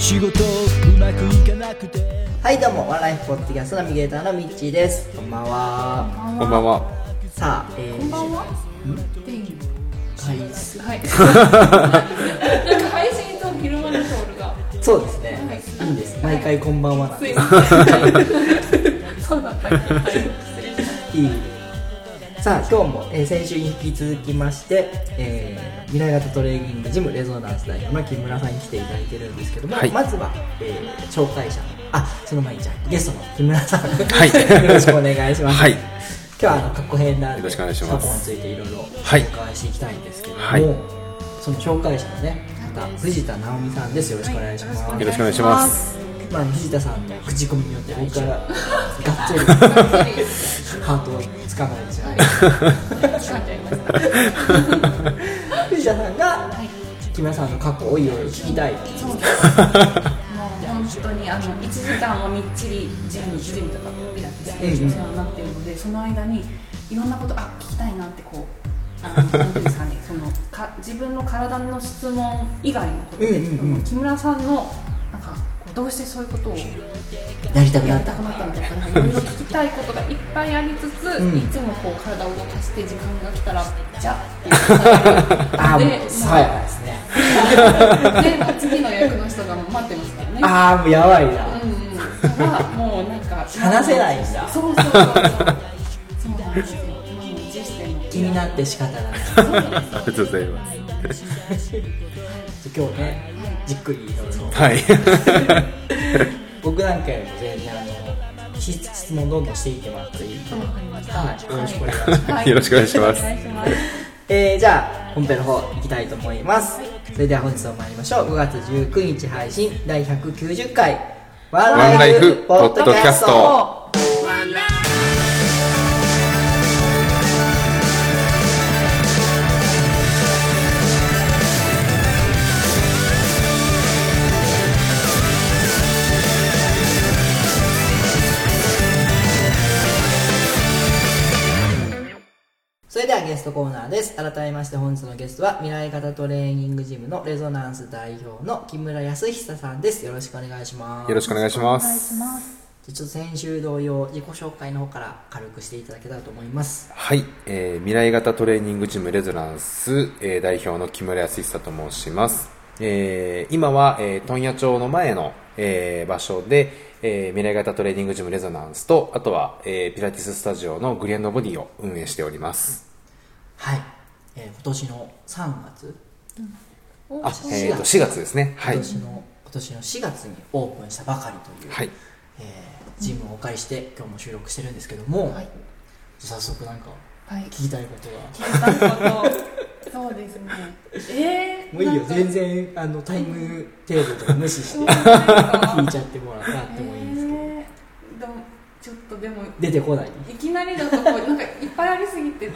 仕事うまくいかなくて。はいどうもワンライフポッドキャストナビゲーターのミッチーです。こんばんは。こんばんは。さあ、えー、こんばんは。でいい。はい。すはい。なんか配信と昼間のトールが。そうですね、はい。い。い。んです毎回こんばんは。そうだった。はい。失礼しましい。いさあ今日も、えー先週に引き続きまして、えー未来型トレーニングジムレゾナンス代表の木村さんに来ていただいてるんですけども、はい。まずは、えー紹介者のあその前にじゃあゲストの木村さん、はい。よろしくお願いします、はい。今日はあの過去編なんでよろしくお願いします。過去についていろいろはい。紹介していきたいんですけども、はい。その紹介者のね方藤田直美さんです。よろしくお願いします、よろしくお願いします。まあ、藤田さんの口コミによって僕からがっつりた。ハートをつかまれてしまいました。藤田さんが木村さんの過去をいろいろ聞きたいそうです。もう本当にあの1時間はみっちりジムにジムとかピラティス練習お世話になっているので、その間にいろんなことあ聞きたいなってこう。あのなんていうんですかね、そのか自分の体の質問以外のことで、うんうんうん木村さんのなんかどうしてそういうことをやりたくなったのとか、いろいろ聞きたいことがいっぱいありつつ、うんいつもこう体を動かして時間が来たら、じゃあっていう ああもうで爽やかですね で、次の役の人が待ってますからね。ああもうやばいなうんうん。だからもうなんか話せないんだそうそうそうそう。そうなんですよ。気になって仕方がないありがとうございます。今日ねじっくりいろいろはい。僕なんかよりも全然あの質質問どんどんしていってもらっていい？わかりました。はい。よろしくお願いします。はいよろしくお願いします。えー、じゃあ本編の方行きたいと思います。それでは本日も参りましょう。5月19日配信第190回。ワンワンライフポッドキャストゲストコーナーです改めまして本日のゲストは未来型トレーニングジムのレゾナンス代表の木村康久さんですよろしくお願いしますよろしくお願いします。ちょっと先週同様自己紹介の方から軽くしていただけたらと思いますはい、えー未来型トレーニングジムレゾナンス、えー代表の木村康久と申します。えー今は、えー問屋町の前の、えー場所で、えー未来型トレーニングジムレゾナンスと、あとは、えーピラティススタジオのグリアンドボディを運営しております。はい、えー今年の3月おあ、えーと、4月ですね。はい。今年の、今年の4月にオープンしたばかりという、はい。えージムをお借りして今日も収録してるんですけども、はい早速なんかはい。聞きたいことが聞いたこと。そうですね。えー。もういいよ全然あのタイムテーブルとか無視して聞いちゃってもらってもいいんですけど、えーでもちょっとでも出てこない。いきなりだとこうなんかいっぱいありすぎて。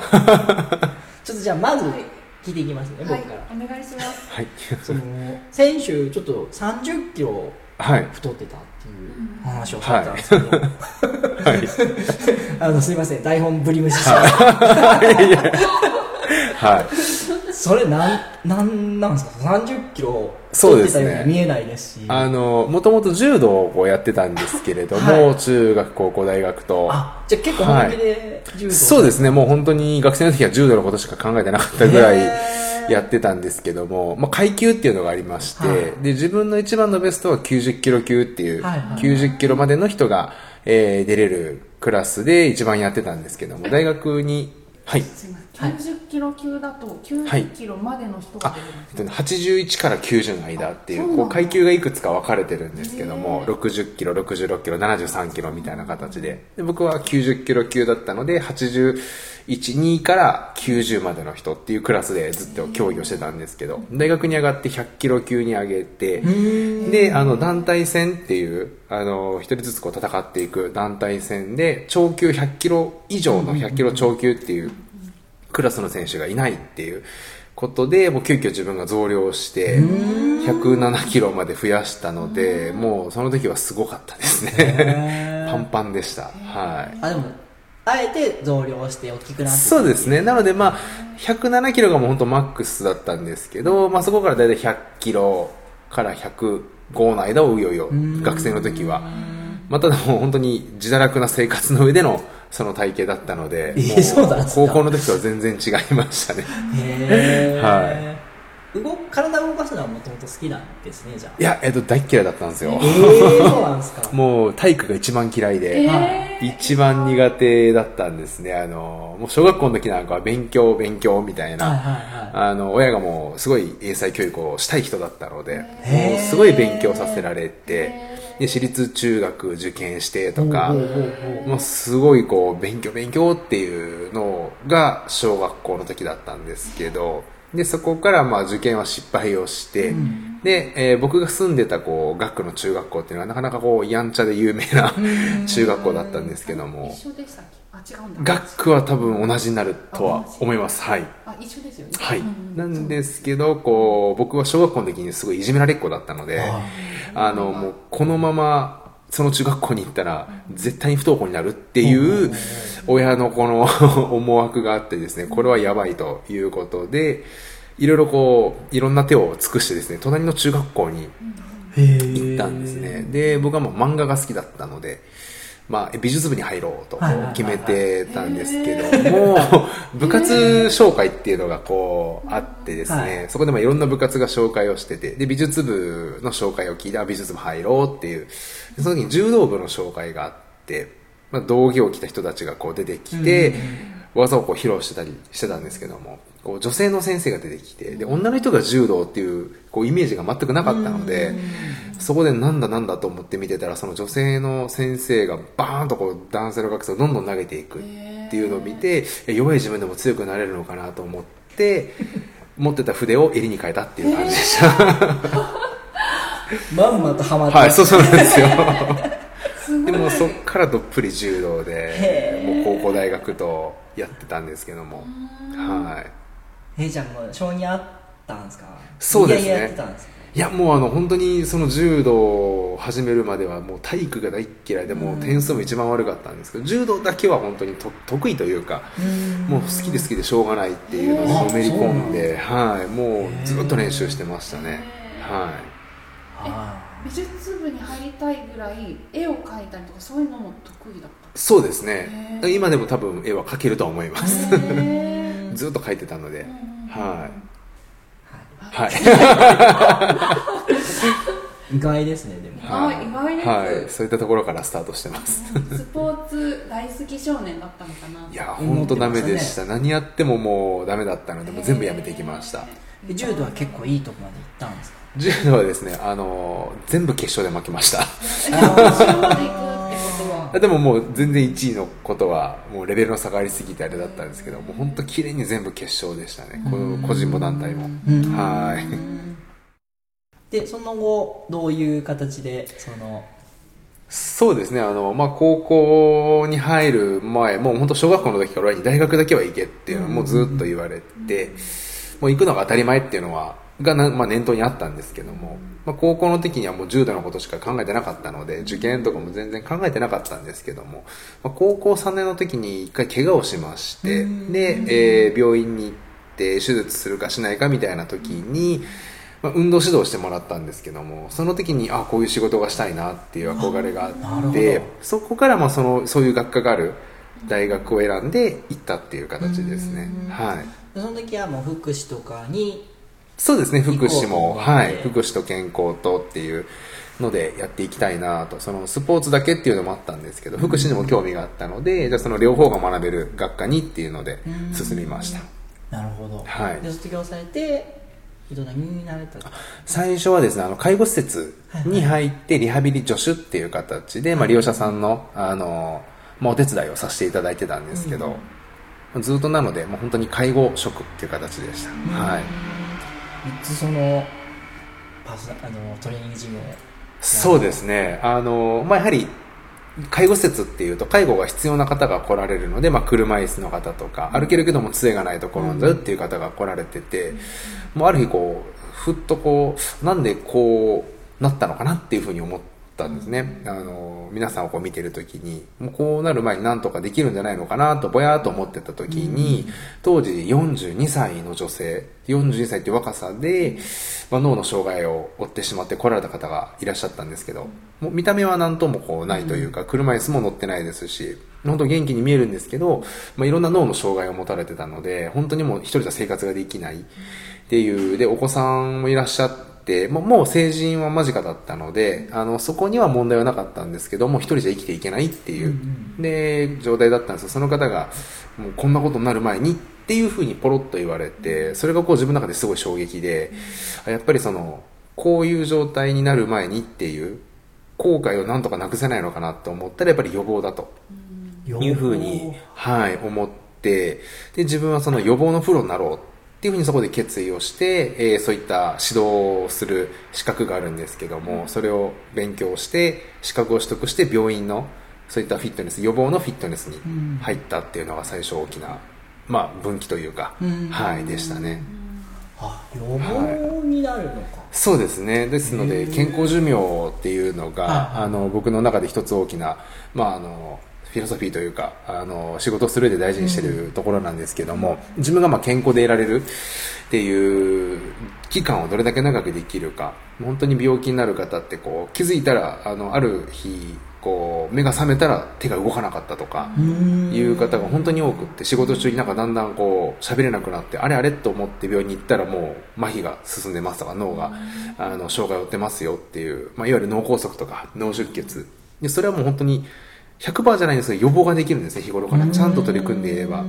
ちょっとじゃあまずはい。聞いていきますね、はい僕から。お願いします。はい。その先週ちょっと3 0キロはい。太ってたっていう話をされたんですけど、はい。あのすいません。台本ぶり無視して、はい。それなんなんなんですか？30キロそうですね。太ってたように見えないですし。あの、もともと柔道をやってたんですけれども、はい。中学、高校、大学と。あじゃあ結構本気で柔道、そうですね、もう本当に学生の時は柔道のことしか考えてなかったぐらいやってたんですけども、まあ、階級っていうのがありまして、はい。で、自分の一番のベストは90キロ級っていう、はいはい90キロまでの人が、えー出れるクラスで一番やってたんですけども、大学にはい。すいません90キロ級だと90キロまでの人が出るんですえっとね81から90の間っていうこう階級がいくつか分かれてるんですけども60キロ66キロ73キロみたいな形で。で僕は90キロ級だったので812から90までの人っていうクラスでずっと競技をしてたんですけど大学に上がって100キロ級に上げてであの団体戦っていうあの一人ずつこう戦っていく団体戦で超級100キロ以上の100キロ超級っていうクラスの選手がいないっていうことで、もう急遽自分が増量して、107キロまで増やしたので、もうその時はすごかったですね。パンパンでした。はい。あでもあえて増量して大きくなってそうですね。なのでまあ、107キロがもう本当マックスだったんですけど、まあそこからだいたい100キロから105の間をうようよ、学生の時は。まあただもう本当に自堕落な生活の上でのその体型だったので、えーもそうなんですか？高校の時とは全然違いましたね。へー。は動く体を動かすのはもともと好きなんですねじゃあ。いや、えっと、大っ嫌いだったんですよ。えー、そうなんですか？もう体育が一番嫌いで、一番苦手だったんですね。あの、もう小学校の時なんかは勉強、勉強みたいな、はいはいはい。あの、親がもうすごい英才教育をしたい人だったので、へー。もうすごい勉強させられて、で、私立中学受験してとか、もうすごいこう、勉強勉強っていうのが小学校の時だったんですけど、で、そこからまあ受験は失敗をして、で、えー僕が住んでたこう、学区の中学校っていうのはなかなかこう、やんちゃで有名な中学校だったんですけども、一緒でしたっけ？あ違うんだ。学区は多分同じになるとは思います。はい。あ一緒ですよね。はい。うんうん。なんですけど、こう、僕は小学校の時にすごいいじめられっ子だったので、あの、もうこのまま、その中学校に行ったら、絶対に不登校になるっていう、親のこの 思惑があってですね、これはやばいということで、いろいろこう、いろんな手を尽くしてですね、隣の中学校に行ったんですね。で、僕はもう漫画が好きだったので、まあ、美術部に入ろうと決めてたんですけども、部活紹介っていうのがこうあってですね、はい。そこでまあいろんな部活が紹介をしてて、で、美術部の紹介を聞いて、あ美術部入ろうっていう、でその時に柔道部の紹介があって、まあ、道着を着た人たちがこう出てきて、技をこう披露してたりしてたんですけども、こう女性の先生が出てきて、で、女の人が柔道っていうこうイメージが全くなかったので、そこでなんだなんだと思って見てたら、その女性の先生がバーンとこう男性の学生をどんどん投げていくっていうのを見て、え弱い自分でも強くなれるのかなと思って、持ってた筆を襟に変えたっていう感じでした。まんまとハマってはい、そうそうなんですよ。でもそっからどっぷり柔道でへ、もう高校大学とやってたんですけども、はい。えじゃあもう性にあったんですか？そうですね。やってたんですか？いやもうあの本当にその柔道を始めるまではもう体育が大っ嫌いでもう点数も一番悪かったんですけど柔道だけは本当にと得意というかもう好きで好きでしょうがないっていうのにのめり込んで、はい、もうずっと練習してましたね。はあ美術部に入りたいぐらい絵を描いたりとかそういうのも得意だっいそうですね。今でも多分絵は描けるとは思います。ずっと描いてたので。はいはい。意外ですねでも。あ意外です。はい、そういったところからスタートしてます。スポーツ大好き少年だったのかな。いや本当ダメでした。何やってももうダメだったのでもう全部やめていきました。え柔道は結構いいとこまで行ったんですか？柔道はですねあの全部決勝で負けました。決勝まで行く？でももう全然1位のことはもうレベルの差がありすぎてあれだったんですけどもう本当綺麗に全部決勝でしたね。この個人も団体も。はい。でその後どういう形でそのそうですね。あの、まあ、高校に入る前もう本当小学校の時から大学だけは行けっていうのをもうずっと言われてもう行くのが当たり前っていうのはがな、まあ、念頭にあったんですけども、まあ、高校の時にはもう柔道のことしか考えてなかったので受験とかも全然考えてなかったんですけども、まあ、高校3年の時に一回怪我をしましてで、えー病院に行って手術するかしないかみたいな時に、まあ、運動指導してもらったんですけどもその時にあこういう仕事がしたいなっていう憧れがあってそこからまあそのそういう学科がある大学を選んで行ったっていう形ですね。はい。その時はもう福祉とかにそうですね、福祉も、はい、福祉と健康とっていうのでやっていきたいなと、そのスポーツだけっていうのもあったんですけど、福祉にも興味があったので、じゃあその両方が学べる学科にっていうので進みました。なるほど、はい。で卒業されて営何になれた最初はですね、あの、介護施設に入ってリハビリ助手っていう形で、まあ利用者さんの、あの、まあお手伝いをさせていただいてたんですけど、ずっとなので、もう本当に介護職っていう形でした。はい。3つそのパーソナあのトレーニングジムをそうですね。あの、まあ、やはり、介護施設っていうと、介護が必要な方が来られるので、まあ、車椅子の方とか、歩けるけども杖がないと転んじゃうっていう方が来られてて、もうある日こう、ふっとこう、なんでこうなったのかなっていうふうに思ったんですね。あの、皆さんをこう見てるときに、もうこうなる前になんとかできるんじゃないのかなと、ぼやーっと思ってたときに、当時42歳の女性、42歳っていう若さで、まあ、脳の障害を負ってしまって来られた方がいらっしゃったんですけど、もう見た目は何ともこうないというか、車椅子も乗ってないですし、本当元気に見えるんですけど、まあ、いろんな脳の障害を持たれてたので、本当にもう一人じゃ生活ができないっていう、で、お子さんもいらっしゃって、もうもう成人は間近だったので、あの、そこには問題はなかったんですけども、一人じゃ生きていけないっていう、で、状態だったんですよ。その方が、もうこんなことになる前にっていうふうにポロッと言われて、それがこう自分の中ですごい衝撃で、あやっぱりその、こういう状態になる前にっていう、後悔をなんとかなくせないのかなと思ったらやっぱり予防だと。いうふうに、はい、思って、で、自分はその予防のプロになろうっていうふうにそこで決意をして、えーそういった指導をする資格があるんですけども、それを勉強して、資格を取得して病院のそういったフィットネス、予防のフィットネスに入ったっていうのが最初大きな、まあ分岐というか、うん。はい、でしたね。あ予防になるのか、そうですね。ですので、健康寿命っていうのが、はい。あの、僕の中で一つ大きな、まあ、あの、フィロソフィーというか、あの、仕事をする上で大事にしてるところなんですけども、自分がまあ健康でいられるっていう期間をどれだけ長くできるか、本当に病気になる方ってこう、気づいたら、あの、ある日、こう、目が覚めたら手が動かなかったとか、いう方が本当に多くって、仕事中になんかだんだんこう、喋れなくなって、あれあれと思って病院に行ったらもう、麻痺が進んでますとか、脳が、あの、障害を負ってますよっていう、まあ、いわゆる脳梗塞とか、脳出血。で、それはもう本当に、100%じゃないんですけど、予防ができるんですね、日頃から。ちゃんと取り組んでいれば。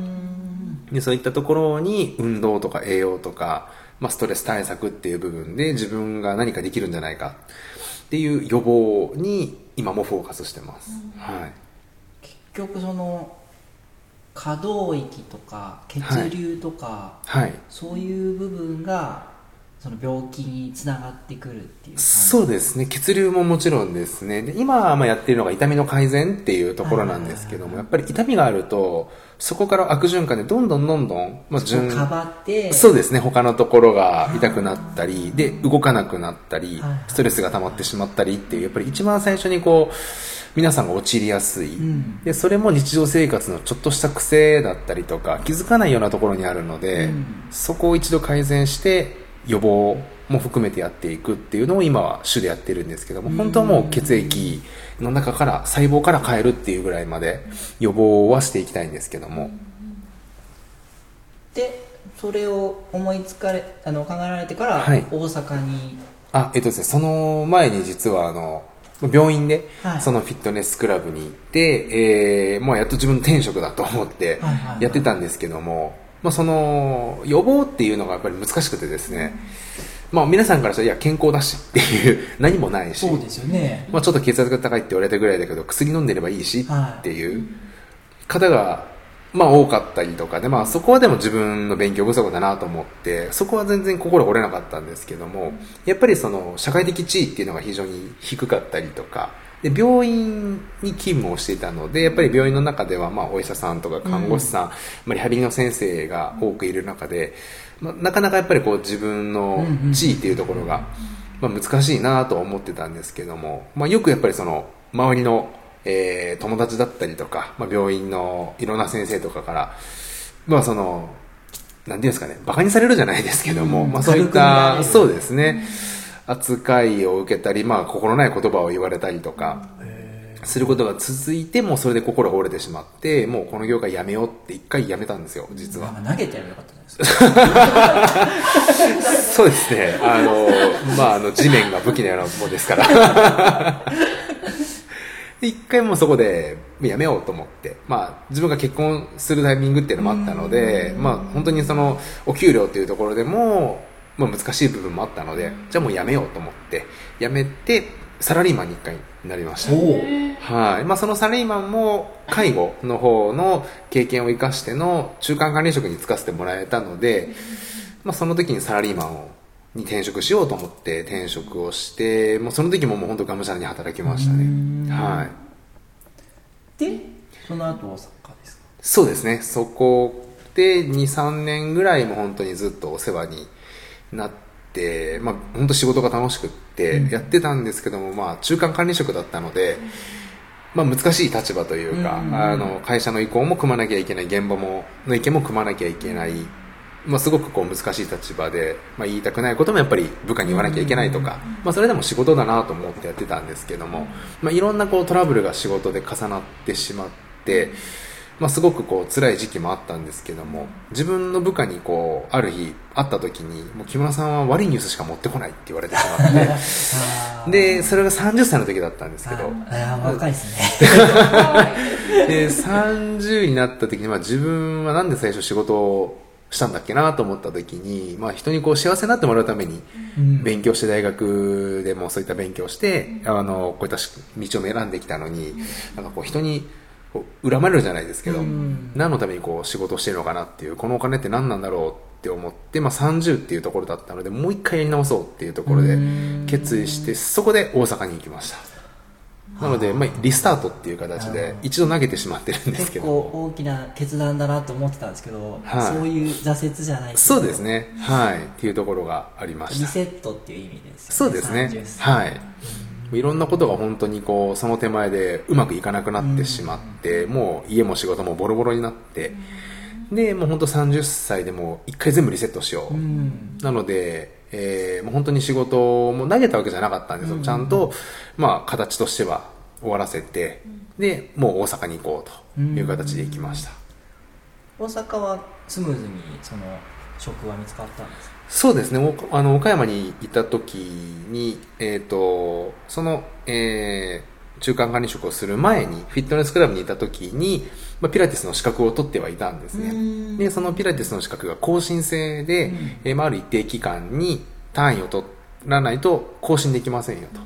で、そういったところに、運動とか栄養とか、まあ、ストレス対策っていう部分で自分が何かできるんじゃないかっていう予防に今もフォーカスしてます。はい。結局その可動域とか血流とか、はい。そういう部分がその病気につながってくるっていうそうですね。血流ももちろんですね。で今、まあ、やってるのが痛みの改善っていうところなんですけども、やっぱり痛みがあると、そこから悪循環でどんどんどんどん、まあ、順かばってそうですね。他のところが痛くなったり、で、動かなくなったりストレスが溜まってしまったりっていう、やっぱり一番最初にこう、皆さんが陥りやすい。んで、それも日常生活のちょっとした癖だったりとか、気づかないようなところにあるので、うんそこを一度改善して、予防も含めてやっていくっていうのを今は主でやってるんですけども、本当はもう血液の中から、細胞から変えるっていうぐらいまで予防はしていきたいんですけども、でそれを思いつかれあの考えられてからはい。大阪に、あ、えっとですね、その前に実はあの、病院ではい、そのフィットネスクラブに行って、えー、もうやっと自分の転職だと思ってはいはいはい。やってたんですけども、まあその、予防っていうのがやっぱり難しくてですね、まあ皆さんからしたら、いや、健康だしっていう、何もないし、そうですよね。まあちょっと血圧が高いって言われたぐらいだけど、薬飲んでればいいしはいっていう方が、まあ多かったりとかで、まあそこはでも自分の勉強不足だなと思って、そこは全然心折れなかったんですけども、やっぱりその社会的地位っていうのが非常に低かったりとか、で、病院に勤務をしていたので、やっぱり病院の中では、まあ、お医者さんとか看護師さん、まあ、リハビリの先生が多くいる中で、まあ、なかなかやっぱりこう自分の地位っていうところが、まあ、難しいなとは思ってたんですけども、まあ、よくやっぱりその、周りの、えー友達だったりとか、まあ、病院のいろんな先生とかから、まあその、なんていうんですかね、馬鹿にされるじゃないですけども、まあそういった、る。そうですね、扱いを受けたり、まあ心ない言葉を言われたりとか、することが続いて、もうそれで心が折れてしまって、もうこの業界やめようって一回やめたんですよ、実は。投げてやればよかったじゃないですか。そうですね。あの、まあ、あの、地面が武器のようなものですから。で一回もうそこでやめようと思って、まあ、自分が結婚するタイミングっていうのもあったので、まあ、本当にその、お給料っていうところでも、まあ、難しい部分もあったので、じゃあもうやめようと思って、やめて、サラリーマンに一回なりました。はい。まあ、そのサラリーマンも、介護の方の経験を生かしての中間管理職に就かせてもらえたので、まあ、その時にサラリーマンをに転職しようと思って転職をして、もうその時ももう本当がむしゃらに働きましたね。はい。で、その後大阪ですか？そうですね。そこで2、3年ぐらいも本当にずっとお世話になって、まあ本当仕事が楽しくってやってたんですけども、まあ中間管理職だったので、まあ難しい立場というか、うん。あの会社の意向も組まなきゃいけない、現場もの意見も組まなきゃいけない、まあすごくこう難しい立場で、まあ言いたくないこともやっぱり部下に言わなきゃいけないとか、まあそれでも仕事だなと思ってやってたんですけども、まあいろんなこうトラブルが仕事で重なってしまって、まあ、すごくこう辛い時期もあったんですけども自分の部下にこうある日会った時にもう木村さんは悪いニュースしか持ってこないって言われてしまって でそれが30歳の時だったんですけど若いですね。で30になった時に、まあ、自分はなんで最初仕事をしたんだっけなと思った時に、まあ、人にこう幸せになってもらうためにうん勉強して大学でもそういった勉強して、あのこういったし道を選んできたのに、なんかこう人に恨まれるじゃないですけど、うん。何のためにこう仕事をしてるのかなっていうこのお金って何なんだろうって思って、まあ、30っていうところだったのでもう一回やり直そうっていうところでうん。決意してそこで大阪に行きました。なので、まあ、リスタートっていう形で一度投げてしまってるんです結けど。構大きな決断だなと思ってたんですけど、はい。そういう挫折じゃないそうですね。はい。っていうところがありました。リセットっていう意味ですよね。そうですね。30歳。はいいろんなことが本当にこうその手前でうまくいかなくなってしまって、もう家も仕事もボロボロになって、でもう本当30歳でもう一回全部リセットしよう、うん。なので、えーもう本当に仕事も投げたわけじゃなかったんですよ、ちゃんと、まあ、形としては終わらせて、でもう大阪に行こうという形で行きました、大阪はスムーズにその職は見つかったんですか？そうですね。おあの岡山にいた時に、えー、とその、えー中間管理職をする前にフィットネスクラブにいた時に、まあ、ピラティスの資格を取ってはいたんですうん。ねでそのピラティスの資格が更新制で、えーまあ、ある一定期間に単位を取らないと更新できませんよと、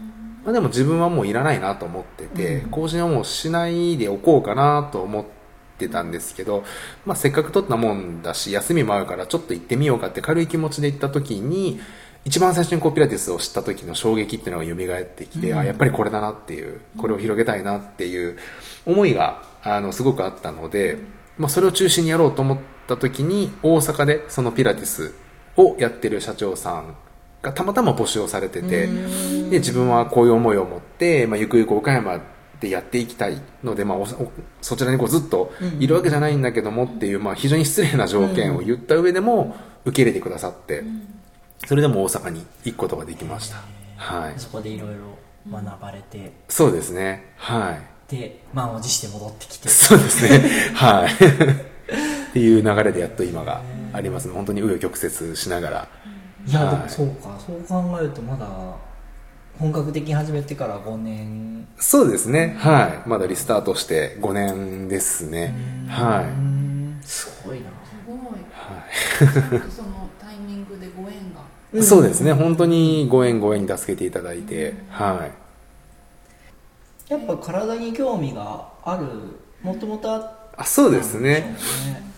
まあ、でも自分はもういらないなと思ってて、更新はもうしないでおこうかなと思ってたんですけど、まあ、せっかく取ったもんだし休みもあるからちょっと行ってみようかって軽い気持ちで行った時に一番最初にこうピラティスを知った時の衝撃っていうのが蘇ってきて、あやっぱりこれだなっていうこれを広げたいなっていう思いがあのすごくあったので、まあ、それを中心にやろうと思った時に大阪でそのピラティスをやってる社長さんがたまたま募集をされててで自分はこういう思いを持って、まあ、ゆくゆく岡山でやっていきたいので、まあ、そちらにこうずっといるわけじゃないんだけどもっていう、まあ、非常に失礼な条件を言った上でも受け入れてくださってそれでも大阪に行くことができました、はい、そこでいろいろ学ばれて、そうですね。はい。で満を持して戻ってきて。そうですね。はい。っていう流れでやっと今がありますね。本当に紆余曲折しながら。いや、はい。でもそうか。そう考えるとまだ本格的に始めてから5年。そうですね。はい。まだリスタートして5年ですね。はうん。すごいな。すごい。い、はそのタイミングでご縁が。い、そうですね。本当にご縁ご縁に助けていただいて。はい。やっぱ体に興味があるもともとあったあそうですねね。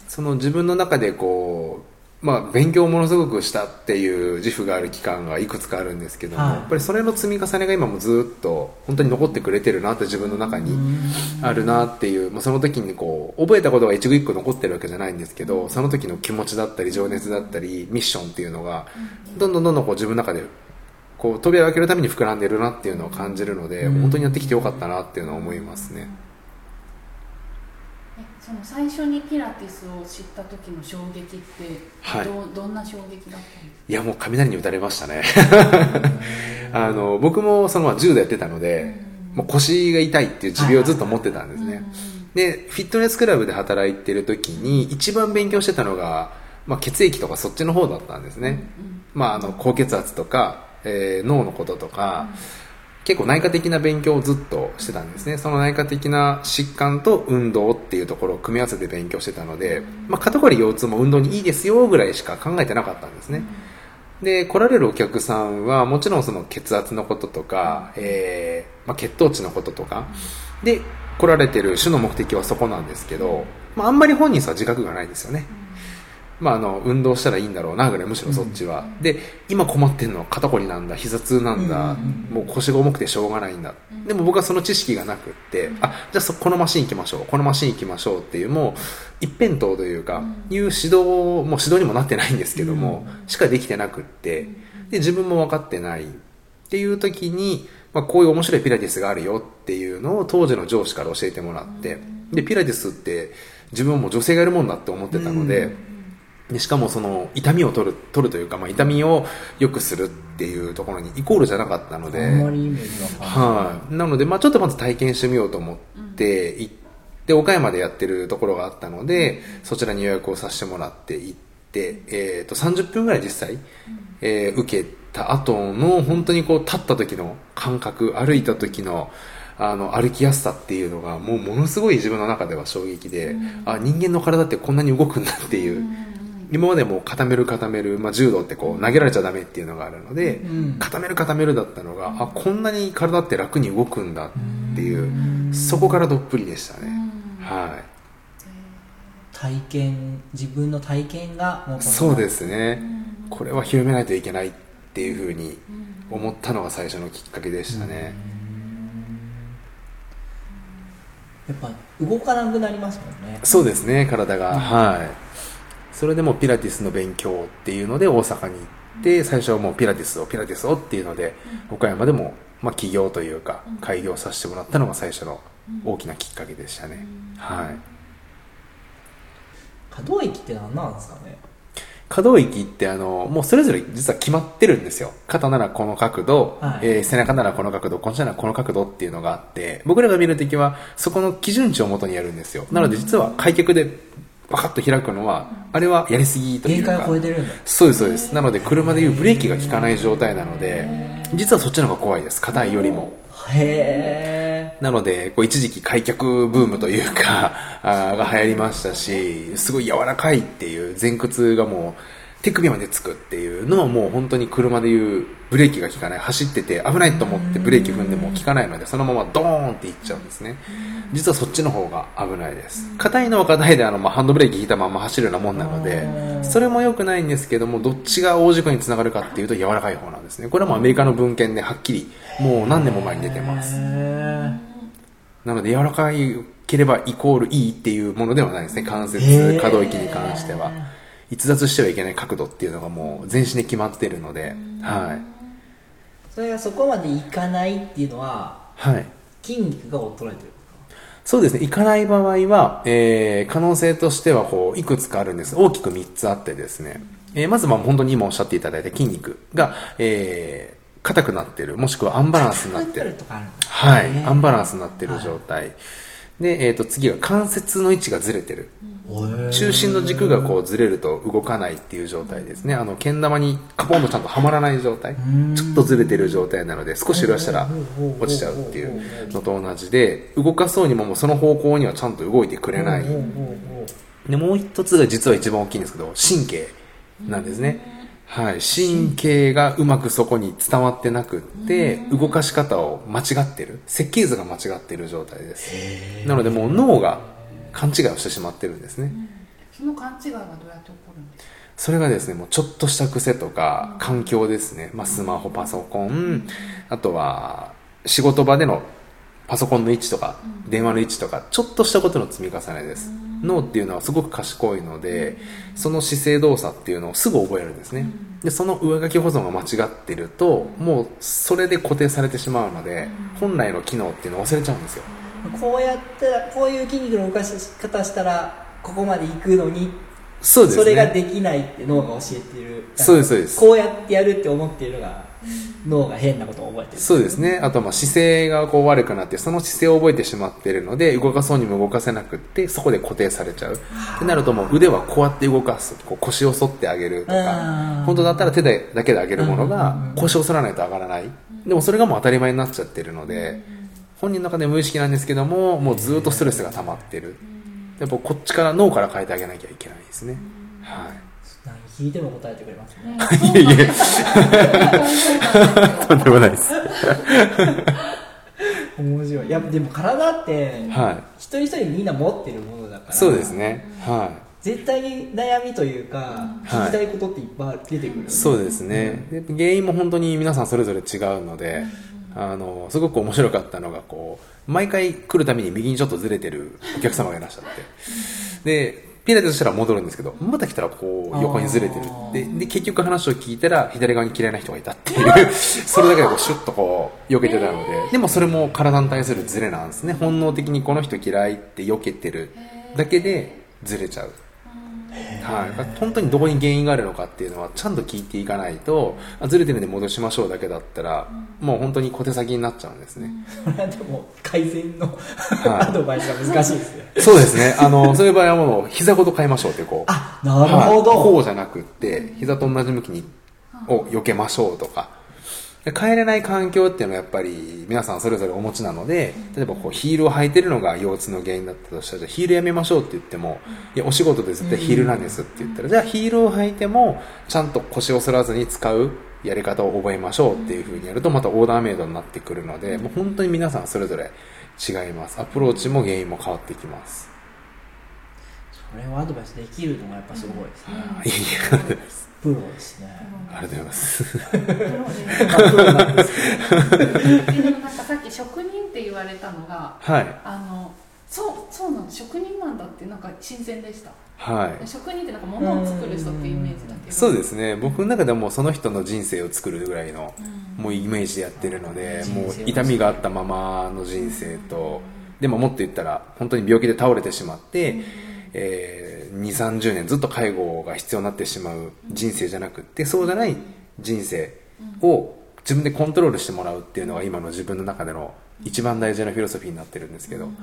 その自分の中でこう、まあ、勉強をものすごくしたっていう自負がある期間がいくつかあるんですけども、はい。やっぱりそれの積み重ねが今もずっと本当に残ってくれてるなって自分の中にあるなっていう、まあ、その時にこう覚えたことが一語一句残ってるわけじゃないんですけどその時の気持ちだったり情熱だったりミッションっていうのがどんどんどんどんこう自分の中でこう扉を開けるために膨らんでるなっていうのを感じるので、本当にやってきてよかったなっていうのは思いますね。えその最初にピラティスを知った時の衝撃ってはい。ど,、どんな衝撃だったんですかいやもう雷に打たれましたね。あの僕もそのまあ柔道やってたので、もう腰が痛いっていう持病をずっと持ってたんですね。で、フィットネスクラブで働いてる時に一番勉強してたのが、まあ、血液とかそっちの方だったんですね。まあ、あの、高血圧とか、えー脳のこととか、結構内科的な勉強をずっとしてたんですね。その内科的な疾患と運動っていうところを組み合わせて勉強してたので、まあ、肩こり腰痛も運動にいいですよぐらいしか考えてなかったんですね。で、来られるお客さんはもちろんその血圧のこととか、えーまあ、血糖値のこととか、で、来られてる主の目的はそこなんですけど、まあ、あんまり本人は自覚がないですよね。まあ、あの、運動したらいいんだろうな、ぐらい、むしろそっちは。で、今困ってんのは肩こりなんだ、膝痛なんだ、もう腰が重くてしょうがないんだ。でも僕はその知識がなくって、あ、じゃあそ、このマシン行きましょう、このマシン行きましょうっていう、もう、一辺倒というか、いう指導、もう指導にもなってないんですけども、しかできてなくって、で、自分も分かってないっていう時に、まあ、こういう面白いピラティスがあるよっていうのを当時の上司から教えてもらって、で、ピラティスって自分も女性がやるもんだって思ってたので、でしかもその痛みを取る取るというか、まあ、痛みを良くするっていうところにイコールじゃなかったので、あんまりイメージがはい、なので、まあ、ちょっとまず体験してみようと思って行って、岡山でやってるところがあったので、そちらに予約をさせてもらって行って、えー、と30分ぐらい実際、えー受けた後の本当にこう立った時の感覚歩いた時のあの歩きやすさっていうのがもうものすごい自分の中では衝撃で、あ人間の体ってこんなに動くんだっていう。今までもう固める固める、まあ、柔道ってこう投げられちゃダメっていうのがあるので、ん。固める固めるだったのが、あこんなに体って楽に動くんだっていうそこからどっぷりでしたね、は体験自分の体験が元いそうですすね、これは広めないといけないっていうふうに思ったのが最初のきっかけでしたね、やっぱ動かなくなりますもんね。そうですね体が、はいそれでもうピラティスの勉強っていうので大阪に行って最初はもうピラティスをピラティスをっていうので岡山でもまあ起業というか開業させてもらったのが最初の大きなきっかけでしたね、はい。可動域って何なんですかね？可動域ってあのもうそれぞれ実は決まってるんですよ。肩ならこの角度、はい。えー背中ならこの角度腰ならこの角度っていうのがあって僕らが見るときはそこの基準値をもとにやるんですよ。なので実は開脚でバカッと開くのはあれはやりすぎというか。限界を超えてるんだ。そうですそうです。なので車でいうブレーキが効かない状態なので実はそっちの方が怖いです。硬いよりも。へえなので、こう一時期開脚ブームというか、あーが流行りましたし、すごい柔らかいっていう前屈がもう手首までつくっていうのはもう本当に車でいうブレーキが効かない、走ってて危ないと思ってブレーキ踏んでも効かないので、そのままドーンっていっちゃうんですね。実はそっちの方が危ないです。硬いのは硬いで、あの、まあ、ハンドブレーキ引いたまま走るようなもんなので、それも良くないんですけども、どっちが大事故につながるかっていうと柔らかい方なんですね。これはもうアメリカの文献ではっきり、もう何年も前に出てます。なので柔らかいければイコールいいっていうものではないですね関へ節ー可動域に関しては逸脱してはいけない角度っていうのがもう全身で決まってるのではいそれがそこまでいかないっていうのははい筋肉が衰えてるそうですね。行かない場合は、えー可能性としては、こう、いくつかあるんです。大きく3つあってですね。えーまずは本当に今おっしゃっていただいた筋肉が、えー硬くなってる、もしくはアンバランスになってる。とかあるはい。ねアンバランスになってる状態。で、えっ、と、次は関節の位置がずれてる。中心の軸がこうずれると動かないっていう状態ですね。あの、けん玉にカポンとちゃんとはまらない状態。ちょっとずれてる状態なので、少し揺らしたら落ちちゃうっていうのと同じで、動かそうにももうその方向にはちゃんと動いてくれない。で、もう一つが実は一番大きいんですけど、神経なんですね。はい。神経がうまくそこに伝わってなくって、動かし方を間違ってる。設計図が間違ってる状態です。なのでもう脳が勘違いをしてしまってるんですね。その勘違いはどうやって起こるんですか？それがですね、もうちょっとした癖とか、環境ですね。まあ、スマホ、パソコン、あとは、仕事場でのパソコンの位置とか、電話の位置とか、ちょっとしたことの積み重ねです。脳っていうのはすごく賢いので、その姿勢動作っていうのをすぐ覚えるんですね。で、その上書き保存が間違ってると、もうそれで固定されてしまうので、本来の機能っていうのを忘れちゃうんですよ。こうやったらこういう筋肉の動かし方したらここまで行くのにそうですね。それができないって脳が教えてるそうですそうですこうやってやるって思っているのが脳が変なことを覚えてるそうですね。あと、まあ、姿勢がこう悪くなって、その姿勢を覚えてしまっているので、動かそうにも動かせなくって、そこで固定されちゃう。ってなると、もう腕はこうやって動かす。こう腰を反ってあげるとあかー、本当だったら手でだけで上げるものが、腰を反らないと上がらない。でもそれがもう当たり前になっちゃってるので、本人の中で無意識なんですけども、もうずっとストレスが溜まってる。やっぱこっちから脳から変えてあげなきゃいけないですね。はい。何聞いても答えてくれますねいえいえ。とんでもないです。面白いいやでも体って、は一人一人みんな持ってるものだからい。そうですね。は絶対に悩みというか、はい聞きたいことっていっぱい出てくる、い。そうですね。で原因も本当に皆さんそれぞれ違うので、あの、すごく面白かったのが、こう、毎回来るたびに右にちょっとずれてるお客様がいらっしゃって。で、ピラティスしたら戻るんですけど、また来たらこう、横にずれてるで。で、結局話を聞いたら、左側に嫌いな人がいたっていう、それだけでこう、シュッとこう、避けてたので、でもそれも体に対するズレなんですね。本能的にこの人嫌いって避けてるだけで、ずれちゃう。はい、本当にどこに原因があるのかっていうのはちゃんと聞いていかないとあずれてるんで戻しましょうだけだったら、もう本当に小手先になっちゃうんですね、それはでも改善の、い。アドバイスが難しいですね。そうですね。あのそういう場合はもう膝ごと変えましょうってこう。あなるほど、はい。こうじゃなくって膝と同じ向きにを避けましょうとかで変えれない環境っていうのはやっぱり皆さんそれぞれお持ちなので例えばこうヒールを履いてるのが腰痛の原因だったとしたらじゃあヒールやめましょうって言ってもいやお仕事で絶対ヒールなんですって言ったらじゃあヒールを履いてもちゃんと腰を反らずに使うやり方を覚えましょうっていう風にやるとまたオーダーメイドになってくるのでもう本当に皆さんそれぞれ違います。アプローチも原因も変わってきます。それをアドバイスできるのがやっぱすごいですね、いやいやプロですね。ありがとうございます。プロなんです。けどえでも なんかさっき職人って言われたのがはい。あのそうそうなんだ職人なんだってなんか新鮮でした。はい。職人ってなんか物を作る人っていうイメージだけど。そうですね。僕の中ではもうその人の人生を作るぐらいの、もうイメージでやってるので、もう痛みがあったままの人生と、でももっと言ったら本当に病気で倒れてしまって、えー、2 3 0年ずっと介護が必要になってしまう人生じゃなくってそうじゃない人生を自分でコントロールしてもらうっていうのが今の自分の中での一番大事なフィロソフィーになってるんですけど、ま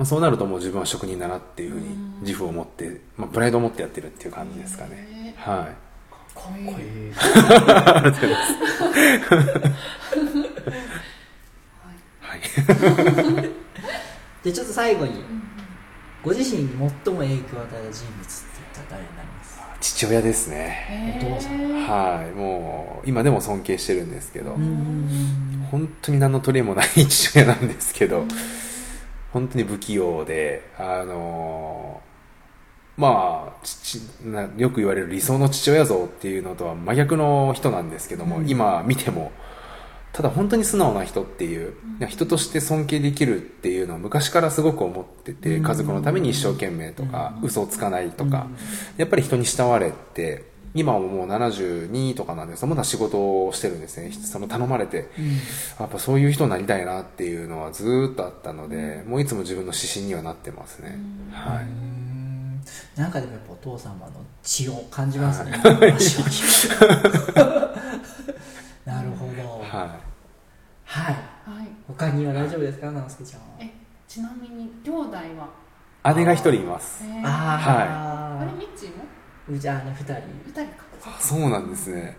あ、そうなるともう自分は職人だなっていうふうに自負を持って、まあ、プライドを持ってやってるっていう感じですかね、はい。かっこいい。はい。でちょっと最後に、ご自身に最も影響を与えた人物って言ったら誰になります？か父親ですね。お父さんはい。もう今でも尊敬してるんですけど、うん本当に何の取り柄もない父親なんですけど、本当に不器用であのまあ父なよく言われる理想の父親像っていうのとは真逆の人なんですけども、今見てもただ本当に素直な人っていう、人として尊敬できるっていうのを昔からすごく思ってて、家族のために一生懸命とか、嘘をつかないとか、やっぱり人に慕われて今はもう72とかなんです。けどまだ仕事をしてるんですね。その頼まれて、やっぱそういう人になりたいなっていうのはずーっとあったので、もういつも自分の指針にはなってますね、はい。うんなんかでもやっぱお父様の血を感じますね、なるほどははい。はい。他には大丈夫ですか？直輔ちゃんは。えちなみに兄弟い、は？姉が一人います。えー。ああ、あれミッチーも？うちあの二人。二人か。あそうなんですね。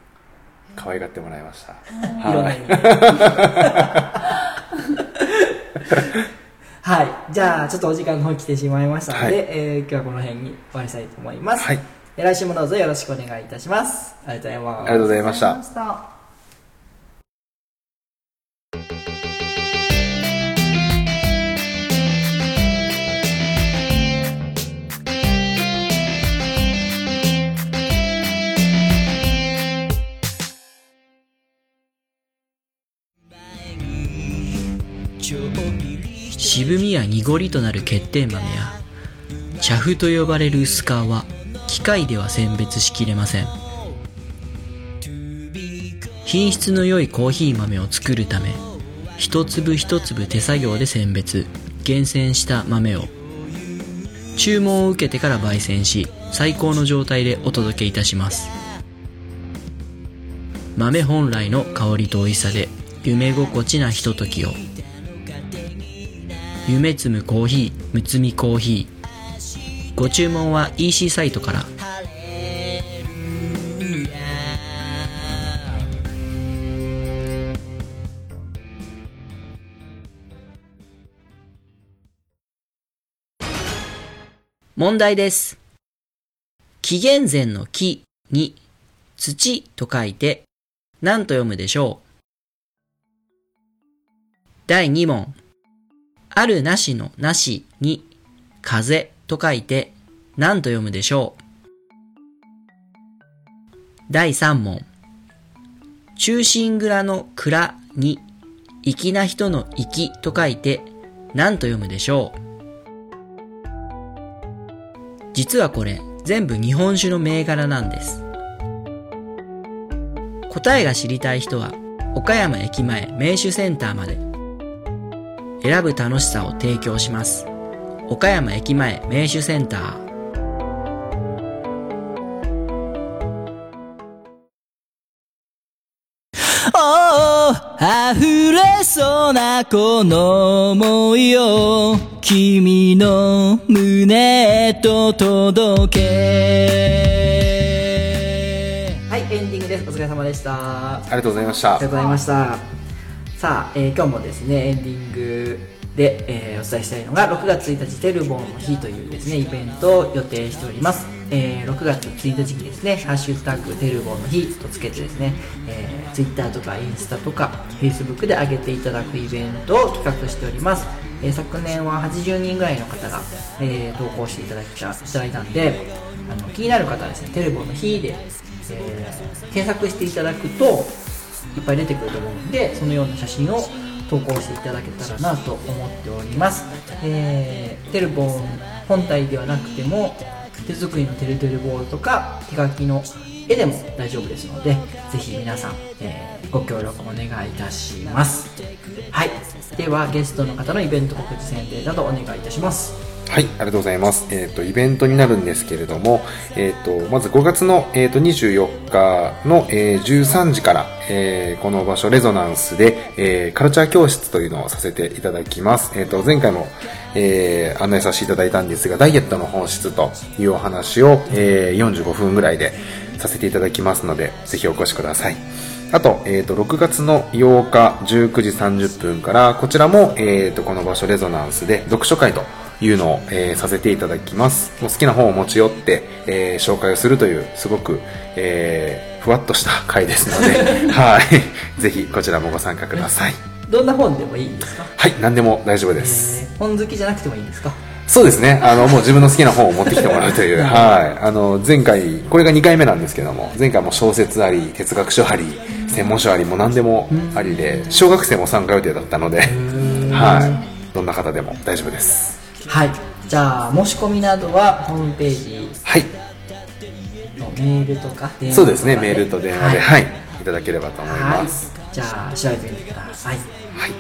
可愛がってもらいました。い。ろんな意味で。はい。じゃあ、ちょっとお時間の方来てしまいましたので、はい。えー今日はこの辺に終わりたいと思います。はい。で来週もどうぞよろしくお願いいたします。ありがとうございます。ありがとうございました渋みや濁りとなる欠点豆や茶粉と呼ばれる薄皮は機械では選別しきれません。品質の良いコーヒー豆を作るため一粒一粒手作業で選別厳選した豆を。注文を受けてから焙煎し最高の状態でお届けいたします。豆本来の香りと美味しさで夢心地なひとときを。夢摘むコーヒーむつみコーヒーご注文は EC サイトから問題です。紀元前の木に土と書いて何と読むでしょう第2問。あるなしのなしに風と書いて何と読むでしょう第3問。中心蔵の蔵に粋な人の粋と書いて何と読むでしょう実はこれ全部日本酒の銘柄なんです。答えが知りたい人は岡山駅前名手センターまで選ぶ楽しさを提供します。岡山駅前名手センター溢れそうなこの想いを君の胸へと届けはい、エンディングです。お疲れ様でした。ありがとうございましたありがとうございました。さあ、えー今日もですね、エンディングで、えーお伝えしたいのが、6月1日テルボンの日というですね、イベントを予定しております。えー6月1日にですね、ハッシュタグテルボンの日とつけてですね、えー Twitter とかインスタとか Facebook で上げていただくイベントを企画しております。え昨年は80人ぐらいの方が、え投稿していただいたいただいたんで、あの気になる方はですね、テルボンの日で、え検索していただくと、いっぱい出てくると思うんでそのような写真を投稿していただけたらなと思っております、えーテルボン本体ではなくても手作りのテルテルボールとか手書きの絵でも大丈夫ですのでぜひ皆さん、えーご協力お願いいたします。はい。ではゲストの方のイベント告知宣伝などお願いいたします。はい、ありがとうございます。えっ、と、イベントになるんですけれども、えっ、と、まず5月の、えー、と24日の、えー13時から、えーこの場所、レゾナンスで、えーカルチャー教室というのをさせていただきます。えっ、と、前回も、えー案内させていただいたんですが、ダイエットの本質というお話を、えー45分ぐらいでさせていただきますので、ぜひお越しください。あと、えっ、と、6月の8日19時30分から、こちらも、えっ、と、この場所レゾナンスで読書会というのを、えーさせていただきます。もう好きな本を持ち寄って、えー紹介をするという、すごく、えーふわっとした会ですので、はい。ぜひ、こちらもご参加ください。どんな本でもいいんですか、はい、何でも大丈夫です。えー本好きじゃなくてもいいんですか？そうですね。あの、もう自分の好きな本を持ってきてもらうという、はい。あの、前回、これが2回目なんですけども、前回も小説あり、哲学書あり、専門書あり、もう何でもありで、小学生も参加予定だったので、はい。どんな方でも大丈夫です。はいじゃあ申し込みなどはホームページはい。のメールとか電話とかそうですね。メールと電話で、ははいい。いただければと思いはいます。じゃあ調べてみてくださいはい。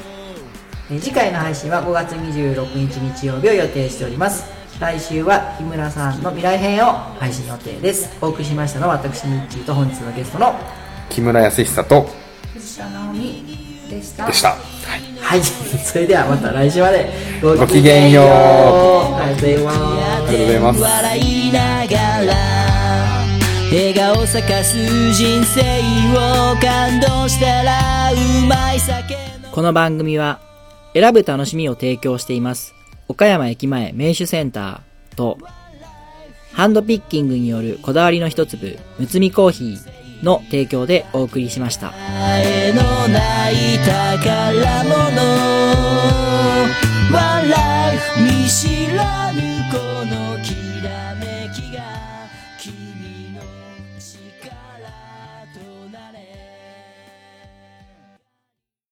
えー次回の配信は5月26日日曜日を予定しております来週は日村さんの未来編を配信予定ですお送りしましたのは私ミッキーと本日のゲストの木村康久と、藤田直美でした。でした。はい。は いそれではまた来週まで。ごごきげんよう。ありがとう。ございますありがとうございます。笑いながら笑顔咲かす人生を感動したらうまい酒のこの番組は選ぶ楽しみを提供しています。岡山駅前名手センターとハンドピッキングによるこだわりの一粒むつみコーヒーの提供でお送りしました。えのない宝物 life 見知らぬ